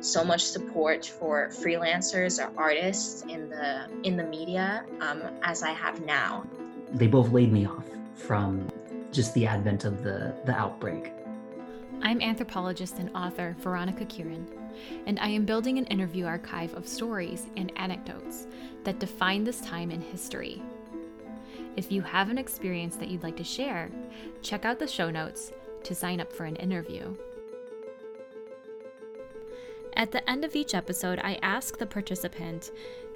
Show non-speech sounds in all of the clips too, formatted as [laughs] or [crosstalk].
so much support for freelancers or artists in the in the media um, as I have now. They both laid me off from just the advent of the the outbreak. I'm anthropologist and author Veronica Kieran, and I am building an interview archive of stories and anecdotes that define this time in history. If you have an experience that you'd like to share, check out the show notes to sign up for an interview. At the end of each episode, I ask the participant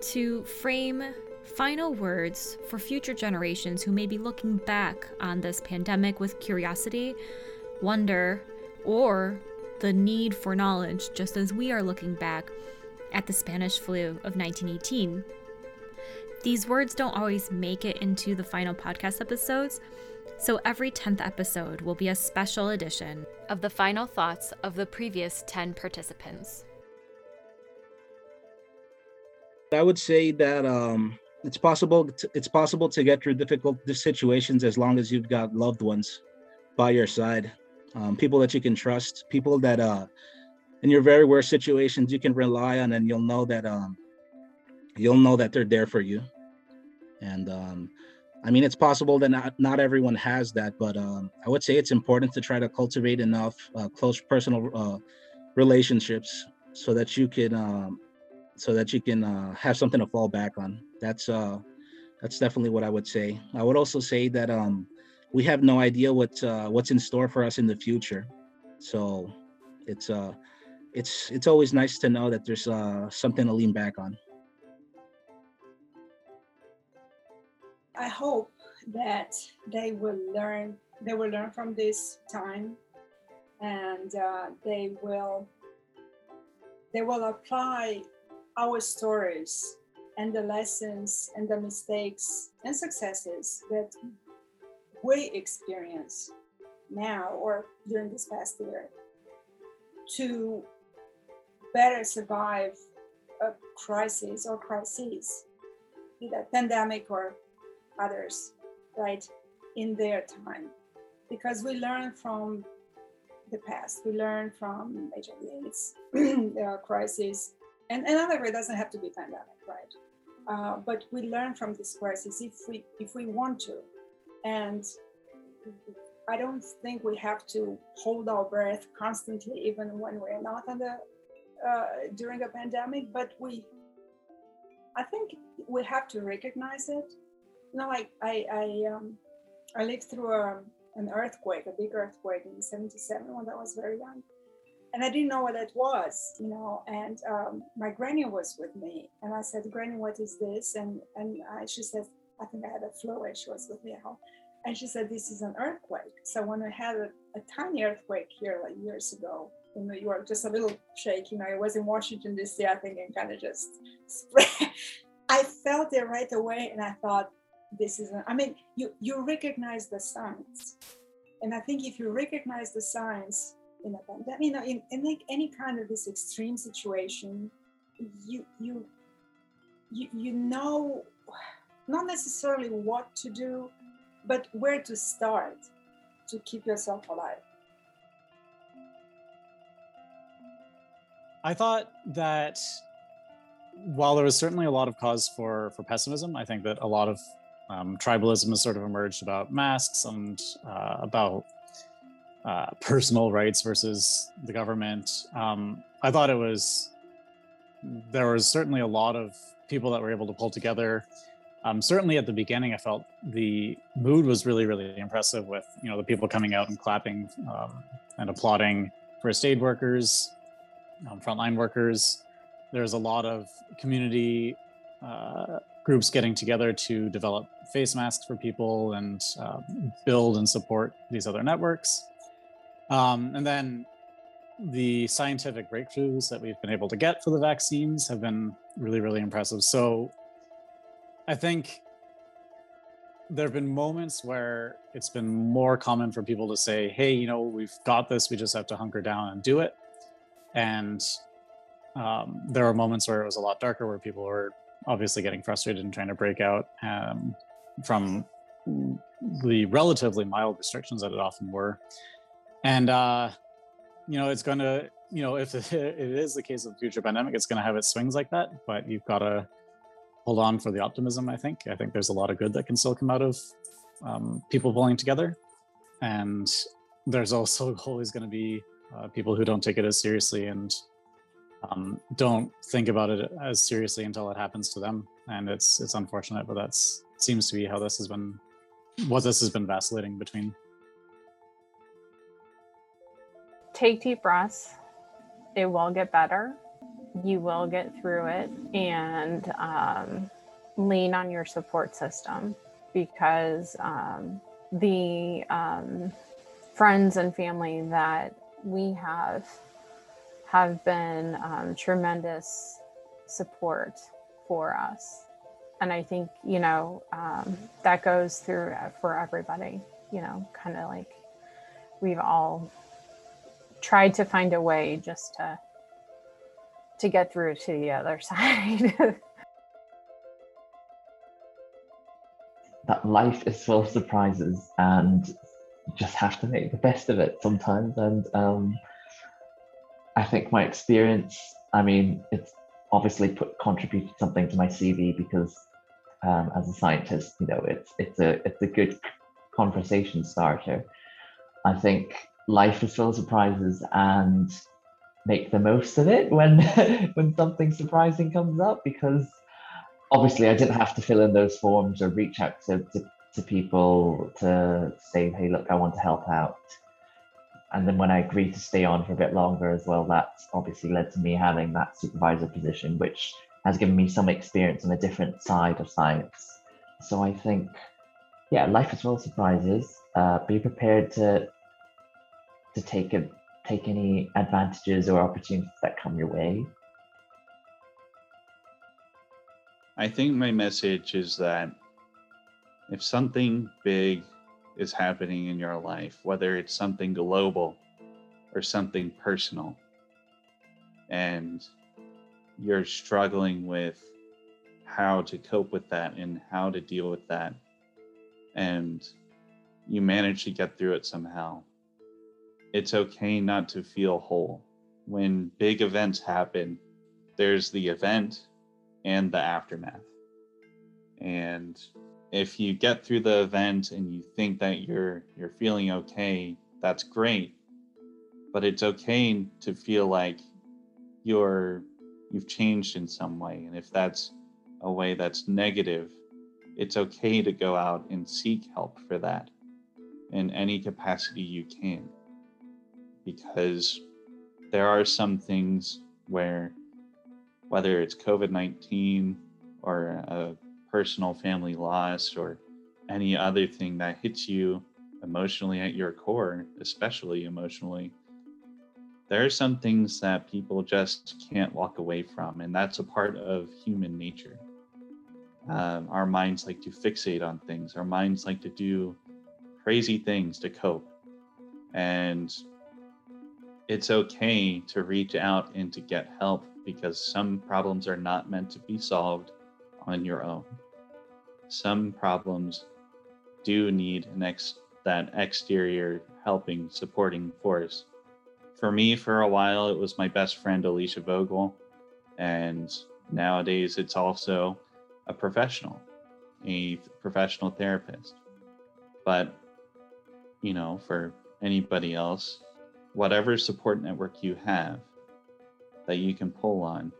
to frame final words for future generations who may be looking back on this pandemic with curiosity, wonder, or the need for knowledge, just as we are looking back at the Spanish flu of 1918. These words don't always make it into the final podcast episodes, so every 10th episode will be a special edition of the final thoughts of the previous 10 participants. I would say that um, it's possible. To, it's possible to get through difficult situations as long as you've got loved ones by your side, um, people that you can trust, people that uh, in your very worst situations you can rely on, and you'll know that um, you'll know that they're there for you. And um, I mean, it's possible that not not everyone has that, but um, I would say it's important to try to cultivate enough uh, close personal uh, relationships so that you can um, so that you can uh, have something to fall back on. That's uh, that's definitely what I would say. I would also say that um, we have no idea what uh, what's in store for us in the future, so it's uh, it's it's always nice to know that there's uh, something to lean back on. I hope that they will learn they will learn from this time, and uh, they will they will apply our stories and the lessons and the mistakes and successes that we experience now or during this past year to better survive a crisis or crises, either pandemic or others, right, in their time. Because we learn from the past, we learn from HIV AIDS, [clears throat] the crisis, and another way doesn't have to be pandemic, right? Uh, but we learn from this crisis if we if we want to, and I don't think we have to hold our breath constantly, even when we're not the uh, during a pandemic. But we, I think we have to recognize it. You know, like I I um, I lived through a, an earthquake, a big earthquake in '77 when I was very young and I didn't know what that was, you know. And um, my granny was with me, and I said, "Granny, what is this?" And and I, she said, "I think I had a flu." And she was with me at home, and she said, "This is an earthquake." So when I had a, a tiny earthquake here, like years ago in New York, just a little shake, you know, it was in Washington D.C. I think, and kind of just [laughs] spread. I felt it right away, and I thought, "This is." An, I mean, you you recognize the signs, and I think if you recognize the signs in a pandemic, you know, in, in like any kind of this extreme situation, you you you you know not necessarily what to do, but where to start to keep yourself alive. I thought that while there was certainly a lot of cause for for pessimism, I think that a lot of um, tribalism has sort of emerged about masks and uh, about uh, personal rights versus the government. Um, I thought it was there was certainly a lot of people that were able to pull together. Um, certainly at the beginning, I felt the mood was really, really impressive with you know the people coming out and clapping um, and applauding first aid workers, um, frontline workers. There's a lot of community uh, groups getting together to develop face masks for people and uh, build and support these other networks. Um, and then the scientific breakthroughs that we've been able to get for the vaccines have been really, really impressive. So I think there have been moments where it's been more common for people to say, "Hey, you know, we've got this. We just have to hunker down and do it." And um, there are moments where it was a lot darker, where people were obviously getting frustrated and trying to break out um, from the relatively mild restrictions that it often were. And uh, you know, it's going to, you know, if [laughs] it is the case of future pandemic, it's going to have its swings like that. But you've got to hold on for the optimism. I think. I think there's a lot of good that can still come out of um, people pulling together, and there's also [laughs] always going to be uh, people who don't take it as seriously and um, don't think about it as seriously until it happens to them. And it's it's unfortunate, but that's seems to be how this has been, what this has been vacillating between. Take deep breaths. It will get better. You will get through it, and um, lean on your support system because um, the um, friends and family that we have have been um, tremendous support for us. And I think, you know, um, that goes through for everybody, you know, kind of like we've all tried to find a way just to to get through to the other [laughs] side. that life is full of surprises and just have to make the best of it sometimes and um, I think my experience, I mean, it's obviously put contributed something to my CV because um, as a scientist, you know, it's it's a it's a good conversation starter. I think life is full of surprises and make the most of it when [laughs] when something surprising comes up because obviously I didn't have to fill in those forms or reach out to, to, to people to say, hey, look, I want to help out and then when I agreed to stay on for a bit longer as well, that's obviously led to me having that supervisor position, which has given me some experience on a different side of science. So I think, yeah, life is full of surprises. Uh, be prepared to to take a, take any advantages or opportunities that come your way. I think my message is that if something big is happening in your life, whether it's something global or something personal, and you're struggling with how to cope with that and how to deal with that, and you manage to get through it somehow. It's okay not to feel whole. When big events happen, there's the event and the aftermath. And if you get through the event and you think that you're you're feeling okay that's great but it's okay to feel like you're you've changed in some way and if that's a way that's negative it's okay to go out and seek help for that in any capacity you can because there are some things where whether it's covid-19 or a personal family loss or any other thing that hits you emotionally at your core, especially emotionally, there are some things that people just can't walk away from, and that's a part of human nature. Um, our minds like to fixate on things, our minds like to do crazy things to cope. And it's okay to reach out and to get help because some problems are not meant to be solved on your own. Some problems do need an ex- that exterior helping, supporting force. For me, for a while, it was my best friend, Alicia Vogel. And nowadays, it's also a professional, a professional therapist. But, you know, for anybody else, whatever support network you have that you can pull on,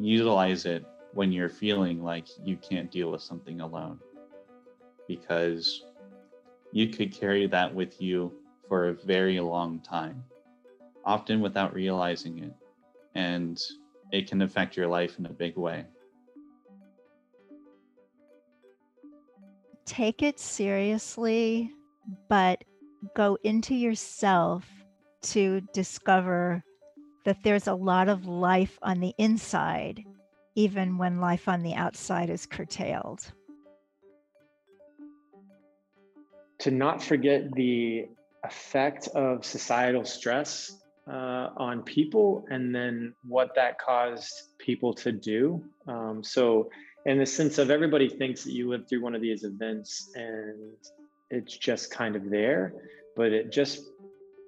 utilize it when you're feeling like you can't deal with something alone. Because you could carry that with you for a very long time, often without realizing it. And it can affect your life in a big way. Take it seriously, but go into yourself to discover that there's a lot of life on the inside even when life on the outside is curtailed. To not forget the effect of societal stress uh, on people and then what that caused people to do. Um, so, in the sense of everybody thinks that you live through one of these events and it's just kind of there, but it just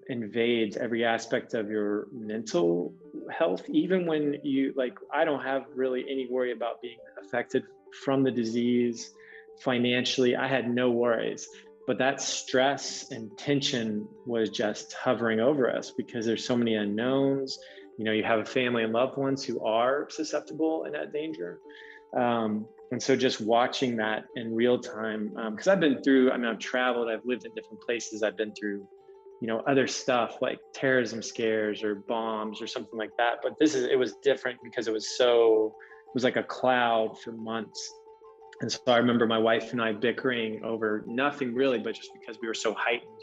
invades every aspect of your mental health even when you like i don't have really any worry about being affected from the disease financially. I had no worries but that stress and tension was just hovering over us because there's so many unknowns. You know you have a family and loved ones who are susceptible and at danger. Um, and so just watching that in real time because um, i've been through i mean i've traveled i've lived in different places. I've been through you know other stuff like terrorism scares or bombs or something like that. But this is it was different because it was so it was like a cloud for months. And so i remember my wife and i bickering over nothing really but just because we were so heightened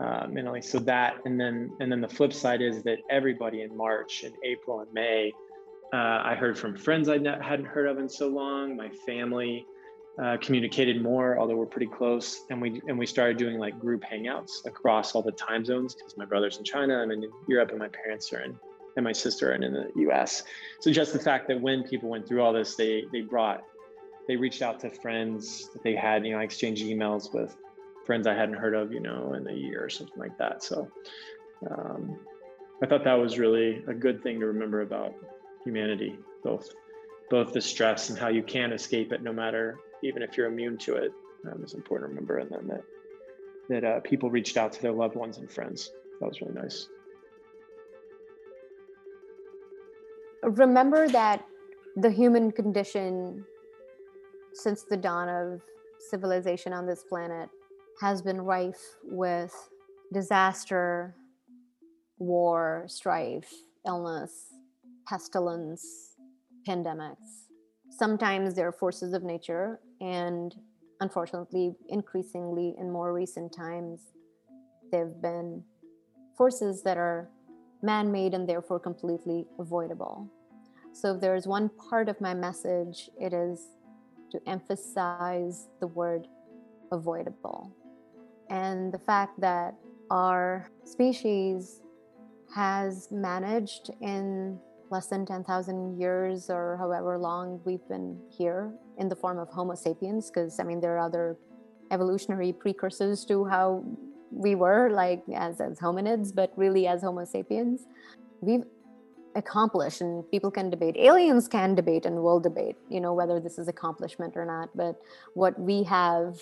uh, mentally. So that and then and then the flip side is that everybody in march and april and may uh, i heard from friends i hadn't heard of in so long my family uh, communicated more, although we're pretty close. And we and we started doing like group hangouts across all the time zones because my brother's in China, I'm in Europe, and my parents are in, and my sister are in, in the U.S. So just the fact that when people went through all this, they they brought, they reached out to friends that they had, you know, I exchanged emails with friends I hadn't heard of, you know, in a year or something like that. So um, I thought that was really a good thing to remember about humanity, both both the stress and how you can escape it no matter even if you're immune to it, um, it's important to remember. And then that that uh, people reached out to their loved ones and friends. That was really nice. Remember that the human condition, since the dawn of civilization on this planet, has been rife with disaster, war, strife, illness, pestilence, pandemics. Sometimes they're forces of nature, and unfortunately, increasingly in more recent times, they've been forces that are man made and therefore completely avoidable. So, if there's one part of my message, it is to emphasize the word avoidable and the fact that our species has managed in less than 10,000 years or however long we've been here in the form of Homo sapiens, because I mean, there are other evolutionary precursors to how we were, like as, as hominids, but really as Homo sapiens. We've accomplished, and people can debate, aliens can debate and will debate, you know, whether this is accomplishment or not. But what we have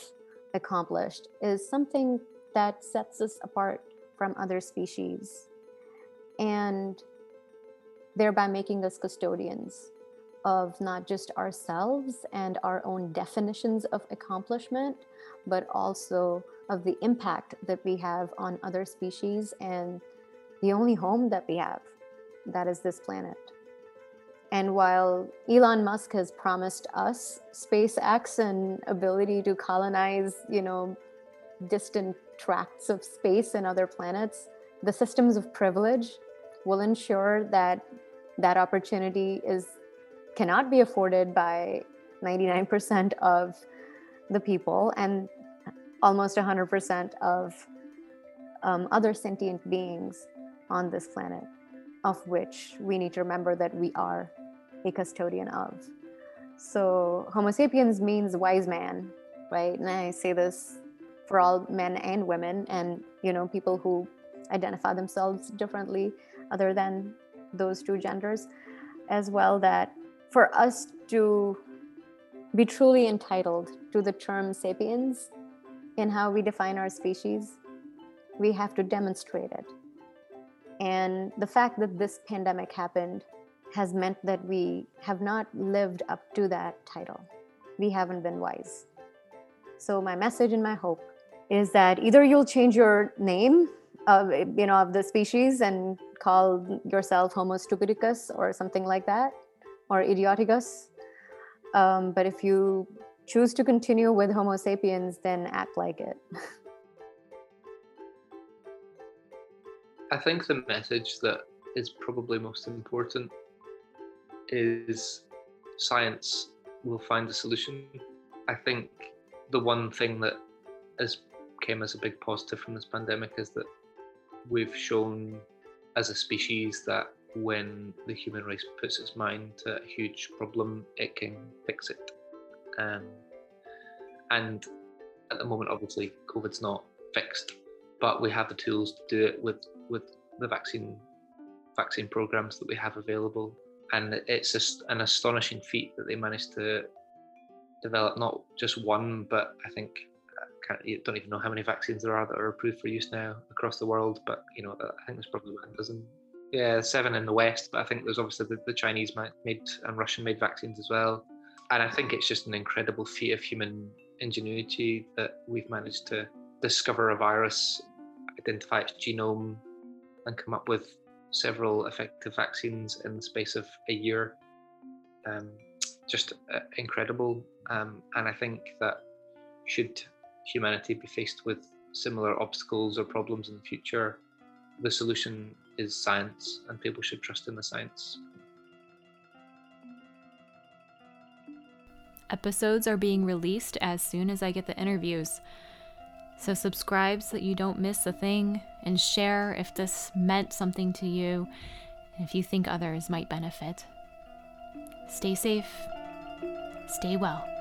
accomplished is something that sets us apart from other species. And thereby making us custodians of not just ourselves and our own definitions of accomplishment, but also of the impact that we have on other species and the only home that we have that is this planet. And while Elon Musk has promised us SpaceX and ability to colonize, you know, distant tracts of space and other planets, the systems of privilege will ensure that that opportunity is cannot be afforded by 99% of the people and almost 100% of um, other sentient beings on this planet, of which we need to remember that we are a custodian of. So, Homo sapiens means wise man, right? And I say this for all men and women, and you know, people who identify themselves differently other than those two genders as well that for us to be truly entitled to the term sapiens in how we define our species, we have to demonstrate it. And the fact that this pandemic happened has meant that we have not lived up to that title. We haven't been wise. So, my message and my hope is that either you'll change your name of you know of the species and call yourself homo stupidicus or something like that or idioticus um, but if you choose to continue with homo sapiens then act like it [laughs] i think the message that is probably most important is science will find a solution. I think the one thing that has came as a big positive from this pandemic is that we've shown as a species that when the human race puts its mind to a huge problem, it can fix it. Um, and at the moment, obviously, COVID's not fixed, but we have the tools to do it with with the vaccine vaccine programs that we have available. And it's just an astonishing feat that they managed to develop not just one, but I think I don't even know how many vaccines there are that are approved for use now across the world. But you know, I think there's probably a dozen. Yeah, seven in the West, but I think there's obviously the, the Chinese made and Russian made vaccines as well. And I think it's just an incredible feat of human ingenuity that we've managed to discover a virus, identify its genome, and come up with several effective vaccines in the space of a year. Um, just uh, incredible. Um, and I think that should humanity be faced with similar obstacles or problems in the future, the solution is science, and people should trust in the science. Episodes are being released as soon as I get the interviews. So, subscribe so that you don't miss a thing, and share if this meant something to you, and if you think others might benefit. Stay safe, stay well.